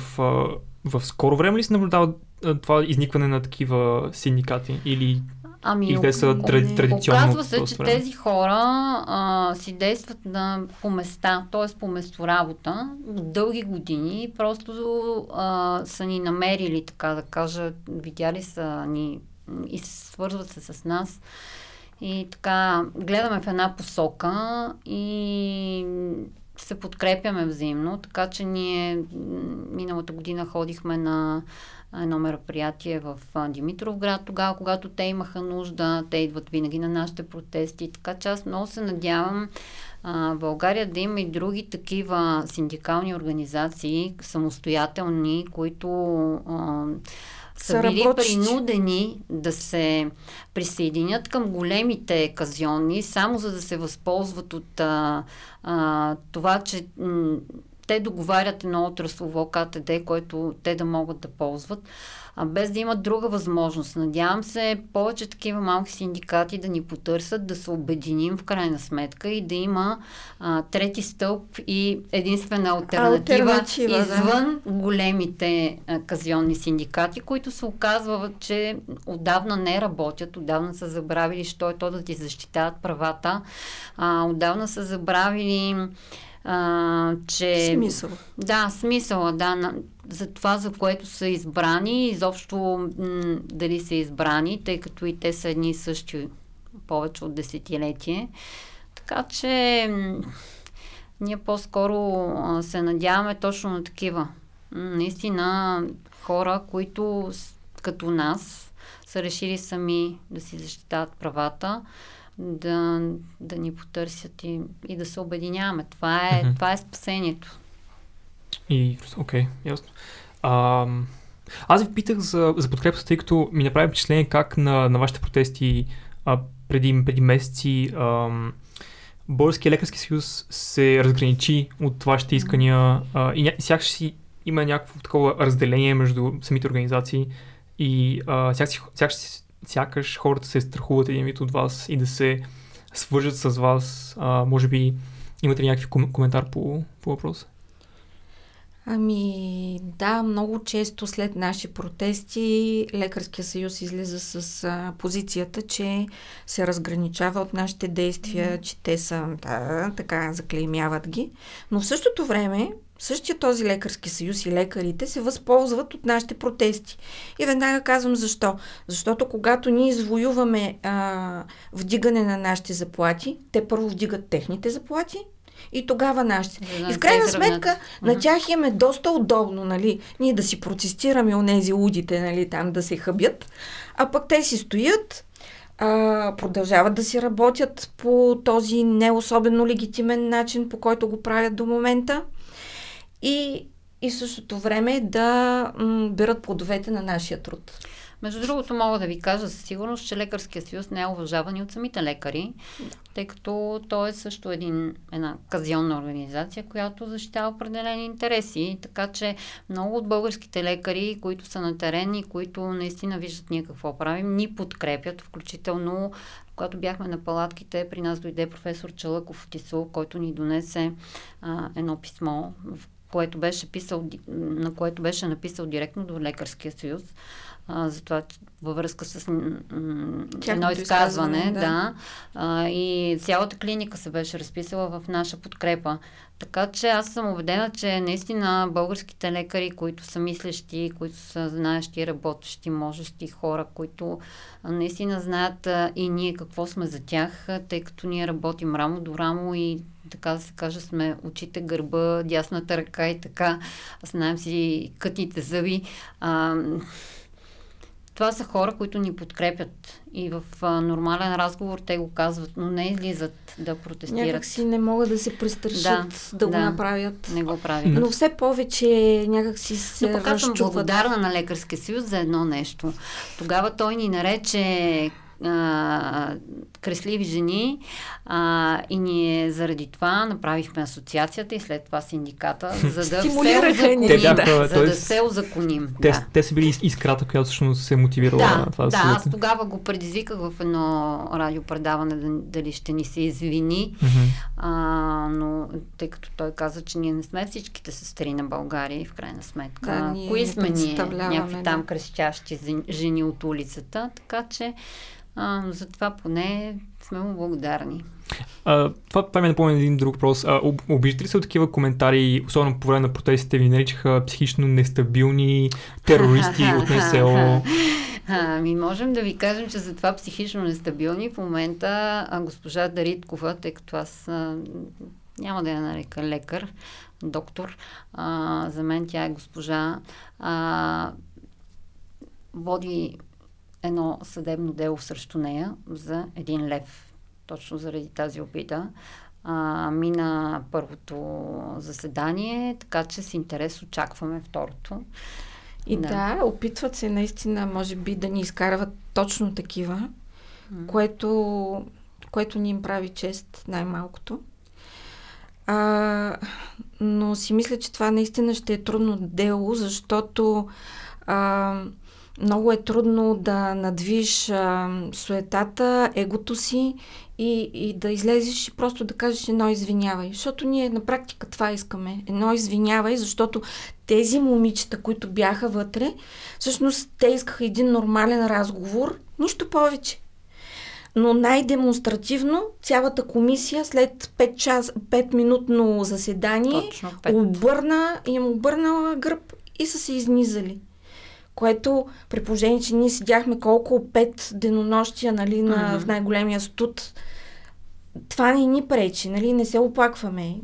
в скоро време ли се наблюдава това изникване на такива синдикати? Или, Ами, или те са тради, традиционно? Оказва се, че време? тези хора а, си действат на, по места, т.е. по месторабота, от дълги години. Просто а, са ни намерили, така да кажа, видяли са ни и се свързват се с нас. И така, гледаме в една посока и се подкрепяме взаимно, така че ние миналата година ходихме на едно мероприятие в Димитровград, тогава, когато те имаха нужда, те идват винаги на нашите протести, така че аз много се надявам а, България да има и други такива синдикални организации, самостоятелни, които а, са били работещи. принудени да се присъединят към големите казионни, само за да се възползват от а, а, това, че м- те договарят едно отраслово КТД, което те да могат да ползват, а без да имат друга възможност. Надявам се повече такива малки синдикати да ни потърсят, да се обединим в крайна сметка и да има а, трети стълб и единствена альтернатива, Алтернатива, да. извън големите а, казионни синдикати, които се оказва, че отдавна не работят, отдавна са забравили, що е то да ти защитават правата, а, отдавна са забравили а, че... Смисъл. Да, смисъла, да, на, за това, за което са избрани, изобщо м- дали са избрани, тъй като и те са едни и същи повече от десетилетие. Така че м- ние по-скоро а, се надяваме точно на такива. Наистина хора, които като нас са решили сами да си защитават правата, да, да ни потърсят и, и да се обединяваме. Това е, Мгм. това е спасението. И, окей, ясно. А, аз ви питах за, за подкрепата, тъй като ми направи впечатление как на, на вашите протести а, преди, преди месеци ам, Българския лекарски съюз се разграничи от вашите искания а, и ня, сякаш си има някакво такова разделение между самите организации и а, сякаш, сякаш, сякаш хората се страхуват един вид от вас и да се свържат с вас. А, може би имате ли някакви ком- коментар по, по въпроса? Ами да, много често след наши протести Лекарския съюз излиза с а, позицията, че се разграничава от нашите действия, че те са, да, така, заклеймяват ги. Но в същото време, същия този лекарски съюз и лекарите се възползват от нашите протести. И веднага казвам защо. Защото когато ние извоюваме а, вдигане на нашите заплати, те първо вдигат техните заплати, и тогава нашите. Да И в крайна сметка на Мгм. тях им е доста удобно, нали, ние да си протестираме онези лудите, нали, там да се хъбят, а пък те си стоят, а, продължават да си работят по този не особено легитимен начин, по който го правят до момента и, и в същото време да м, берат плодовете на нашия труд. Между другото, мога да ви кажа със сигурност, че Лекарския съюз не е уважаван и от самите лекари, тъй като той е също един, една казионна организация, която защитава определени интереси. Така че много от българските лекари, които са на терен и които наистина виждат ние какво правим, ни подкрепят, включително когато бяхме на палатките, при нас дойде професор Чалъков от ИСУ, който ни донесе а, едно писмо, в което беше писал, на което беше написал директно до Лекарския съюз, а, за това, във връзка с м- едно изказване, да. да. а, и цялата клиника се беше разписала в наша подкрепа. Така че аз съм убедена, че наистина българските лекари, които са мислещи, които са знаещи, работещи, можещи хора, които наистина знаят и ние какво сме за тях, тъй като ние работим рамо до рамо и така да се каже, сме очите, гърба, дясната ръка и така, знаем си кътните зъби. А, това са хора, които ни подкрепят и в а, нормален разговор те го казват, но не излизат да протестират. Някак си не могат да се престрашат да, да го да. направят. Не го правим. Но все повече някак си се Но пък съм благодарна на Лекарския съюз за едно нещо. Тогава той ни нарече а, кресливи жени а, и ние заради това направихме асоциацията и след това синдиката, за да се Стимулираха узаконим. Те бяха, за да се узаконим. Те, да. те са били искрата, която всъщност се е мотивирала Да, на това да, аз тогава го предизвиках в едно радиопредаване да- дали ще ни се извини, Мгм. а, но тъй като той каза, че ние не сме всичките сестри на България и в крайна сметка, Да, ние кои не сме ние, някакви да. там крещящи жени от улицата, така че а, за това поне сме му благодарни. А, това, това ми напомня един друг въпрос. А, об, обиждате ли се от такива коментари, особено по време на протестите, ви наричаха психично нестабилни, терористи от НСО? Ами можем да ви кажем, че за това психично нестабилни в момента а, госпожа Дариткова, тъй като аз а, няма да я нарека лекар, доктор, а, за мен тя е госпожа, а, води едно съдебно дело срещу нея за един лев, точно заради тази обида. А, мина първото заседание, така че с интерес очакваме второто. И Да. да. опитват се наистина, може би, да ни изкарват точно такива, М. което, което ни им прави чест, най-малкото. А, но си мисля, че това наистина ще е трудно дело, защото а, много е трудно да надвиш а, суетата, егото си и, и да излезеш и просто да кажеш едно извинявай. Защото ние на практика това искаме. Едно извинявай, защото тези момичета, които бяха вътре, всъщност те искаха един нормален разговор, нищо повече. но най-демонстративно цялата комисия след 5, час, 5 минутно заседание Точно 5. обърна, им обърнала гръб и са се изнизали. Което, при положение, че ние седяхме колко пет денонощия нали, на, Мгм. в най-големия студ, това не ни пречи, нали? не се оплакваме,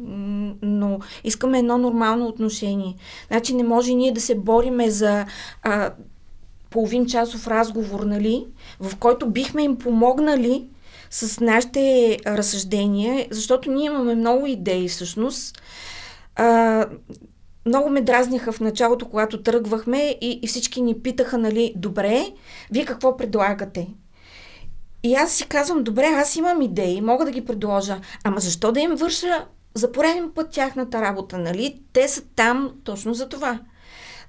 но искаме едно нормално отношение. Значи не може ние да се бориме за а, половин часов разговор, нали, в който бихме им помогнали с нашите разсъждения, защото ние имаме много идеи всъщност. А, много ме дразниха в началото, когато тръгвахме и, и всички ни питаха, нали, добре, вие какво предлагате? И аз си казвам, добре, аз имам идеи, мога да ги предложа, ама защо да им върша за пореден път тяхната работа, нали? Те са там точно за това.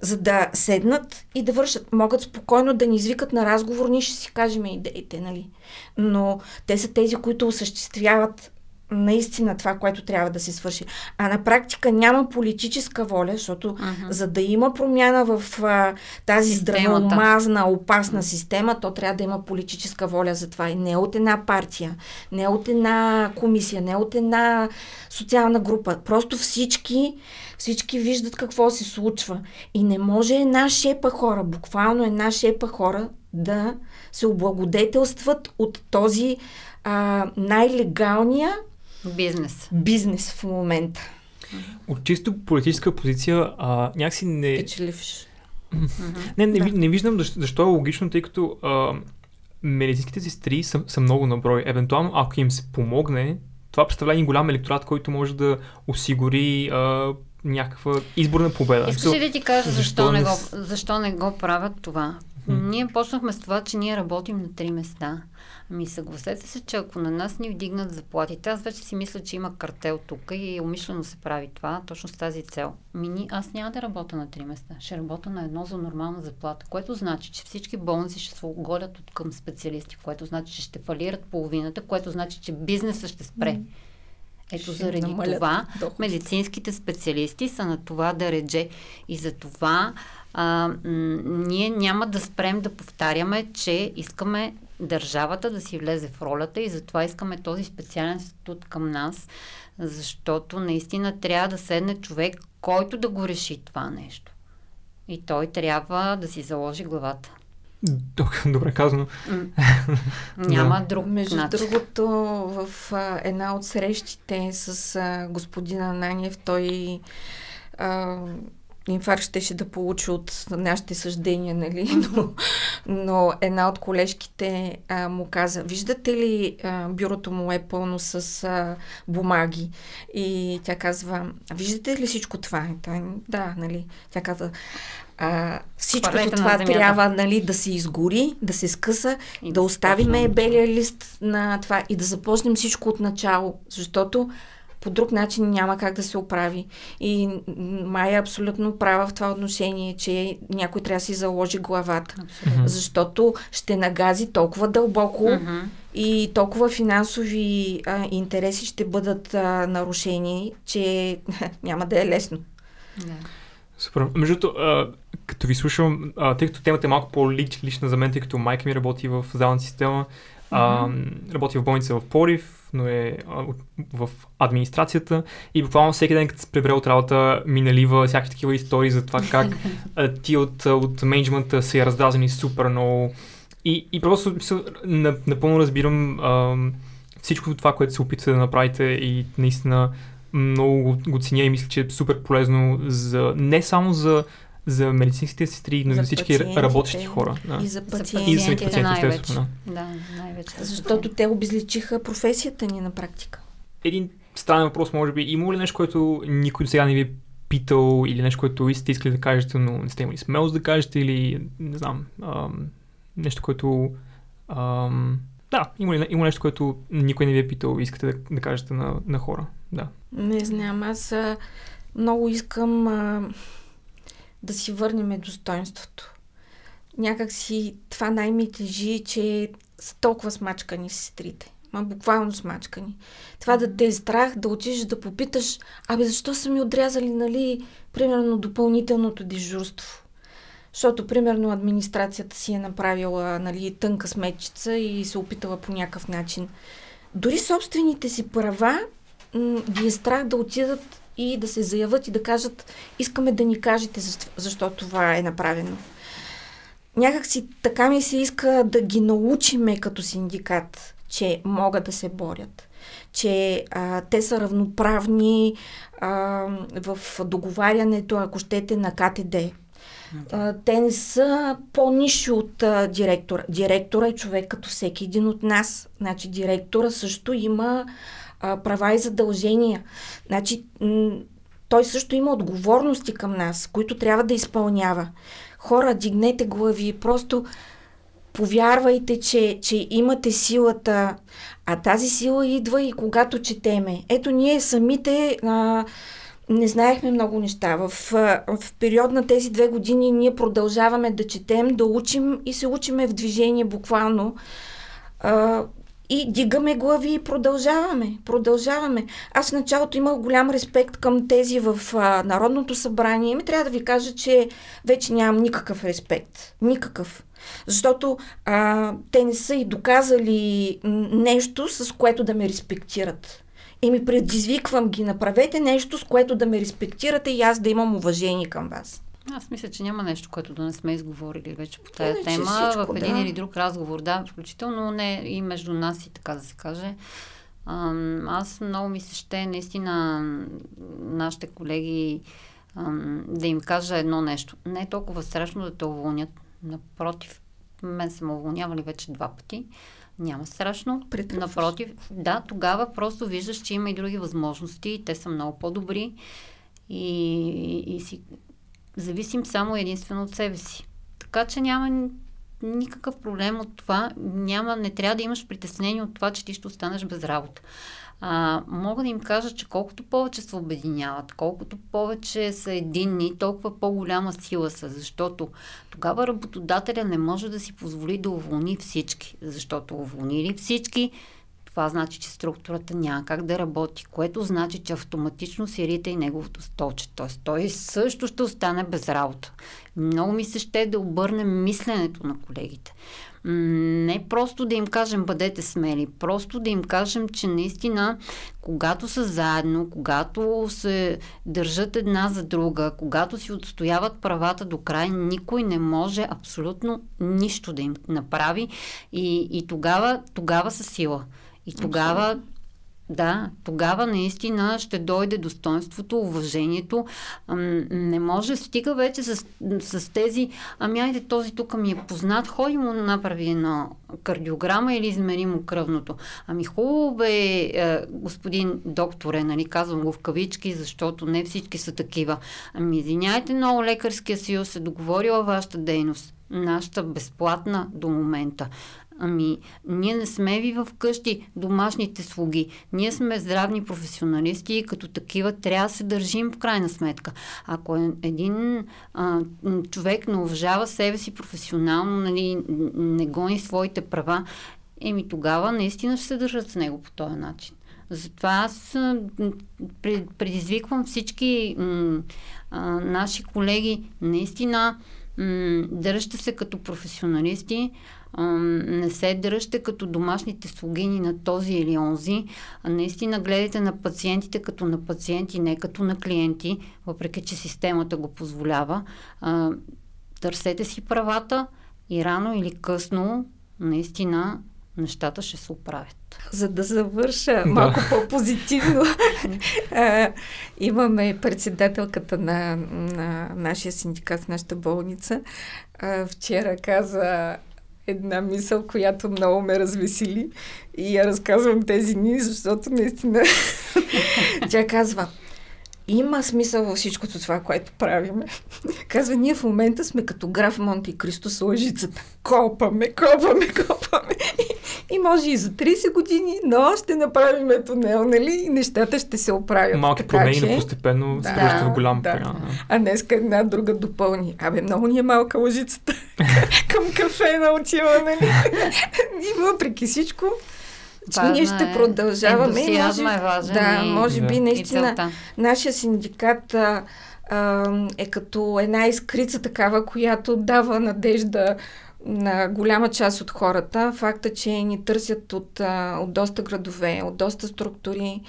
За да седнат и да вършат. Могат спокойно да ни извикат на разговор, ние ще си кажем идеите, нали? Но те са тези, които осъществяват наистина това, което трябва да се свърши. А на практика няма политическа воля, защото Мгм. за да има промяна в а, тази Системата. здравеомазна, опасна система, то трябва да има политическа воля за това. И не от една партия, не от една комисия, не от една социална група. Просто всички, всички виждат какво се случва. И не може една шепа хора, буквално една шепа хора да се облагодетелстват от този а, най-легалния Бизнес. бизнес в момента. От чисто политическа позиция а, някакси не, Печеливш. не, не, Да. ви- не виждам защо, защо е логично, тъй като а, медицинските сестри са, са много на брой. Евентуално, ако им се помогне, това представлява един голям електорат, който може да осигури а, някаква изборна победа. Искаш ли да ти кажа защо, защо не го, защо не го правят това? Ние почнахме с това, че ние работим на три места. Ами съгласете се, че ако на нас ни вдигнат заплатите, аз вече си мисля, че има картел тук и умишлено се прави това, точно с тази цел. Мини, аз няма да работя на три места. Ще работя на едно за нормална заплата, което значи, че всички болници ще се оголят от към специалисти, което значи, че ще фалират половината, което значи, че бизнеса ще спре. Ето Ще заради това доходите. медицинските специалисти са на това да редже. И за това а, м- ние няма да спрем да повтаряме, че искаме държавата да си влезе в ролята и затова искаме този специален статут към нас, защото наистина трябва да седне човек, който да го реши това нещо. И той трябва да си заложи главата. Добре казано. Няма друг Между начин. другото, в а, една от срещите с а, господин Ананев, той а, инфаркт щеше да получи от нашите съждения, нали? Но, но една от колежките а, му каза, виждате ли, а, бюрото му е пълно с а, бумаги. И тя казва, «А виждате ли всичко това? И той, да, нали? Тя каза, а, всичкото това трябва нали, да се изгори, да се скъса, И да да белия лист на това и да започнем всичко от начало, защото по друг начин няма как да се оправи. И Майя е абсолютно права в това отношение, че някой трябва да си заложи главата. Абсолютно. Защото ще нагази толкова дълбоко Мгм. и толкова финансови а, интереси ще бъдат а, нарушени, че няма да е лесно. Да. Супер. Между другото, като ви слушам, а, тъй като темата е малко по-лична за мен, тъй като майка ми работи в здравната система, а, работи в болница в Порив, но е в администрацията и буквално всеки ден, като се прибере от работа, ми налива всякакви такива истории за това как ти от, от менеджмента са я раздразени супер много. И, и просто напълно разбирам а, всичко това, което се опитвате да направите и наистина много го, го ценя и мисля, че е супер полезно за, не само за, за медицинските сестри, но и за всички работещи хора. Да. И за пациентите. И за самите пациенти, най-вече. Да, най-вече. за Защото те обезличиха професията ни на практика. Един странен въпрос, може би. Има ли нещо, което никой до сега не ви е питал или нещо, което сте искали да кажете, но не сте имали смелост да кажете или не знам, ам, нещо, което... Ам, да, има ли, има нещо, което никой не ви е питал и искате да, да кажете на, на хора. Да. Не знам, аз а, много искам а, да си върнем достоинството. Някак си това най-ми тежи, че са толкова смачкани сестрите. Ма буквално смачкани. Това да те е страх, да отидеш да попиташ, абе защо са ми отрязали, нали, примерно допълнителното дежурство. Защото, примерно, администрацията си е направила нали, тънка сметчица и се опитала по някакъв начин. Дори собствените си права м- ги е страх да отидат и да се заявят и да кажат, искаме да ни кажете защо, това е направено. Някак си така ми се иска да ги научиме като синдикат, че могат да се борят, че а, те са равноправни а, в договарянето, ако щете, на КТД. А, те не са по-ниши от а, директора. Директора е човек като всеки един от нас. Значи директора също има а, права и задължения. Значи той също има отговорности към нас, които трябва да изпълнява. Хора, дигнете глави, просто повярвайте, че, че имате силата, а тази сила идва и когато четеме. Ето ние самите а, не знаехме много неща. В, в период на тези две години ние продължаваме да четем, да учим и се учиме в движение буквално. И дигаме глави и продължаваме. Продължаваме. Аз в началото имах голям респект към тези в а, Народното събрание. Ми трябва да ви кажа, че вече нямам никакъв респект. Никакъв. Защото а, те не са и доказали нещо, с което да ме респектират. Еми, предизвиквам ги, направете нещо, с което да ме респектирате и аз да имам уважение към вас. Аз мисля, че няма нещо, което да не сме изговорили вече по тази тема. Всичко, в един да. или друг разговор, да, включително не и между нас и така да се каже. Аз много ми се ще наистина нашите колеги да им кажа едно нещо. Не е толкова страшно да те уволнят. Напротив, мен са ме уволнявали вече два пъти. Няма страшно. Притръфваш. Напротив, да, тогава просто виждаш, че има и други възможности. Те са много по-добри. И, и, и си зависим само единствено от себе си. Така че няма никакъв проблем от това. Няма, не трябва да имаш притеснение от това, че ти ще останеш без работа. А, мога да им кажа, че колкото повече се обединяват, колкото повече са единни, толкова по-голяма сила са, защото тогава работодателя не може да си позволи да уволни всички, защото уволнили всички, това значи, че структурата няма как да работи, което значи, че автоматично си рита и неговото столче. Т.е. той също ще остане без работа. Много ми се ще да обърнем мисленето на колегите. Не просто да им кажем бъдете смели, просто да им кажем, че наистина, когато са заедно, когато се държат една за друга, когато си отстояват правата до край, никой не може абсолютно нищо да им направи и, и тогава, тогава са сила. И тогава да, тогава наистина ще дойде достоинството, уважението. Не може, стига вече с, с тези, ами айде този тук ми е познат, ходи му направи една кардиограма или измери му кръвното. Ами хубаво бе, е, господин докторе, нали, казвам го в кавички, защото не всички са такива. Ами извиняйте, много лекарския съюз е договорила вашата дейност нашата безплатна до момента. Ами, ние не сме ви в къщи домашните слуги. Ние сме здравни професионалисти и като такива трябва да се държим в крайна сметка. Ако е един а, човек не уважава себе си професионално, нали, не гони своите права, еми тогава наистина ще се държат с него по този начин. Затова аз предизвиквам всички м, а, наши колеги наистина м- дръжте се като професионалисти, не се дръжте като домашните слугини на този или онзи, наистина гледайте на пациентите като на пациенти, не като на клиенти, въпреки че системата го позволява. търсете си правата и рано или късно наистина нещата ще се оправят. За да завърша да. малко по-позитивно, имаме председателката на, на нашия синдикат в нашата болница. вчера каза една мисъл, която много ме развесели и я разказвам тези дни, защото наистина тя казва, има смисъл във всичкото това, което правиме. Казва, ние в момента сме като граф Монти Кристо с лъжицата. Копаме, копаме, копаме. И, и може и за 30 години, но ще направим тунел, нали? И нещата ще се оправят. Малки така, промени, че... постепенно да, се в голям да. Прямо. А днеска една друга допълни. Абе, много ни е малка лъжицата. Към кафе на отива, нали? И въпреки всичко, Важна ние ще е. продължаваме. Може, е важен. Да, може би наистина нашия синдикат а, а, е като една искрица такава, която дава надежда на голяма част от хората. Факта, че ни търсят от, от доста градове, от доста структури.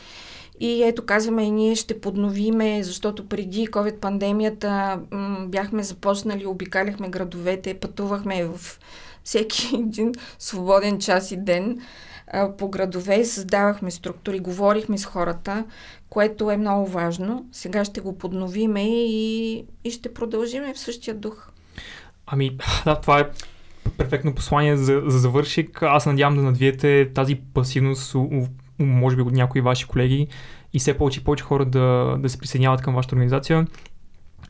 И ето казваме, и ние ще подновиме, защото преди COVID-пандемията м- бяхме започнали, обикаляхме градовете, пътувахме в всеки един свободен час и ден по градове, създавахме структури, говорихме с хората, което е много важно. Сега ще го подновиме и, и ще продължиме в същия дух. Ами, да, това е перфектно послание за, за завършик. Аз надявам да надвиете тази пасивност у, у, може би от някои ваши колеги и все повече и повече хора да, да се присъединяват към вашата организация.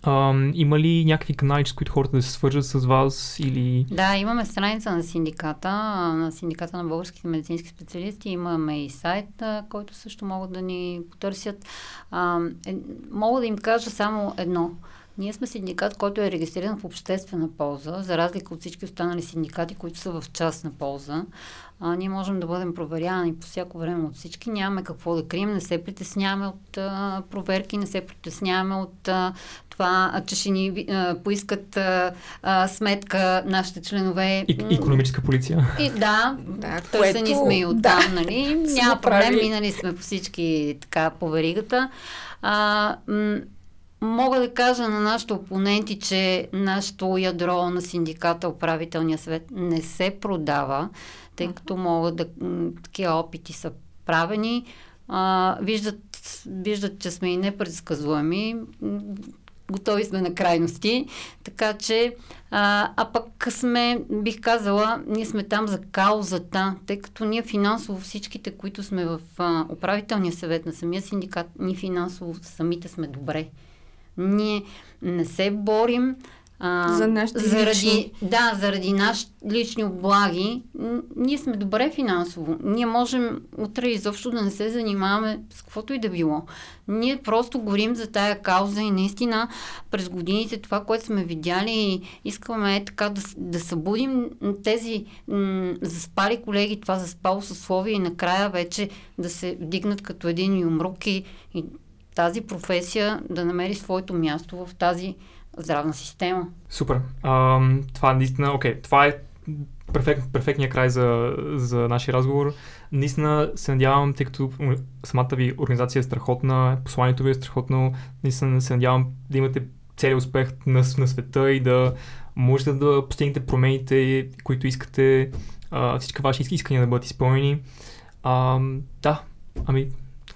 А, има ли някакви канали, с които хората да се свържат с вас или... Да, имаме страница на синдиката, на синдиката на българските медицински специалисти. Имаме и сайт, който също могат да ни потърсят. А, е, мога да им кажа само едно. Ние сме синдикат, който е регистриран в обществена полза, за разлика от всички останали синдикати, които са в частна полза. А, ние можем да бъдем проверявани по всяко време от всички. Нямаме какво да крием, не се притесняваме от а, проверки, не се притесняваме от а, това, а, че ще ни а, поискат а, а, сметка нашите членове. И, економическа полиция. И, да, да търсени което... сме и оттам, да, нали? Няма проблем, минали сме по всички така по веригата. А, м- Мога да кажа на нашите опоненти, че нашето ядро на синдиката, управителния свет не се продава, тъй като могат да... Такива опити са правени. А, виждат, виждат, че сме и непредсказуеми. Готови сме на крайности. Така че, а, а пък сме, бих казала, ние сме там за каузата, тъй като ние финансово всичките, които сме в а, управителния съвет на самия синдикат, ние финансово самите сме добре. Ние не се борим а, за нашите заради, лични... Да, заради наши лични облаги. Ние сме добре финансово. Ние можем утре изобщо да не се занимаваме с каквото и да било. Ние просто горим за тая кауза и наистина през годините това, което сме видяли, искаме е така да, да събудим тези м- заспали колеги, това заспало съсловие и накрая вече да се вдигнат като един юмрук и, и тази професия да намери своето място в тази здравна система. Супер. А, това наистина, окей, okay, това е перфект, перфектния край за, за нашия разговор. Наистина се надявам, тъй като самата ви организация е страхотна, посланието ви е страхотно, наистина се надявам да имате цели успех на, на света и да можете да постигнете промените, които искате, а, всички ваши искания да бъдат изпълнени. А, да, ами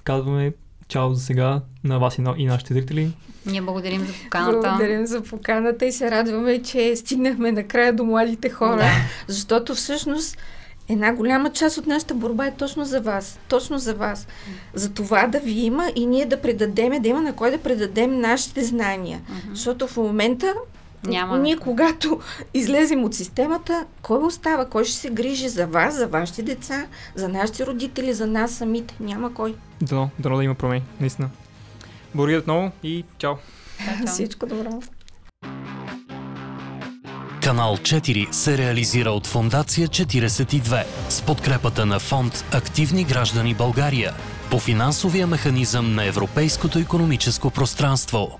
казваме чао за сега на вас и, на, и нашите зрители. Ние благодарим за поканата. Благодарим за поканата и се радваме, че стигнахме накрая до младите хора, да. защото всъщност една голяма част от нашата борба е точно за вас. Точно за вас. За това да ви има и ние да предадеме, да има на кой да предадем нашите знания. Uh-huh. Защото в момента няма. Ние, когато излезем от системата, кой остава? Кой ще се грижи за вас, за вашите деца, за нашите родители, за нас самите? Няма кой. Дано, дано да има промени, наистина. Благодаря отново и чао. Всичко добро. Канал 4 се реализира от Фондация 42 с подкрепата на фонд Активни граждани България по финансовия механизъм на Европейското економическо пространство.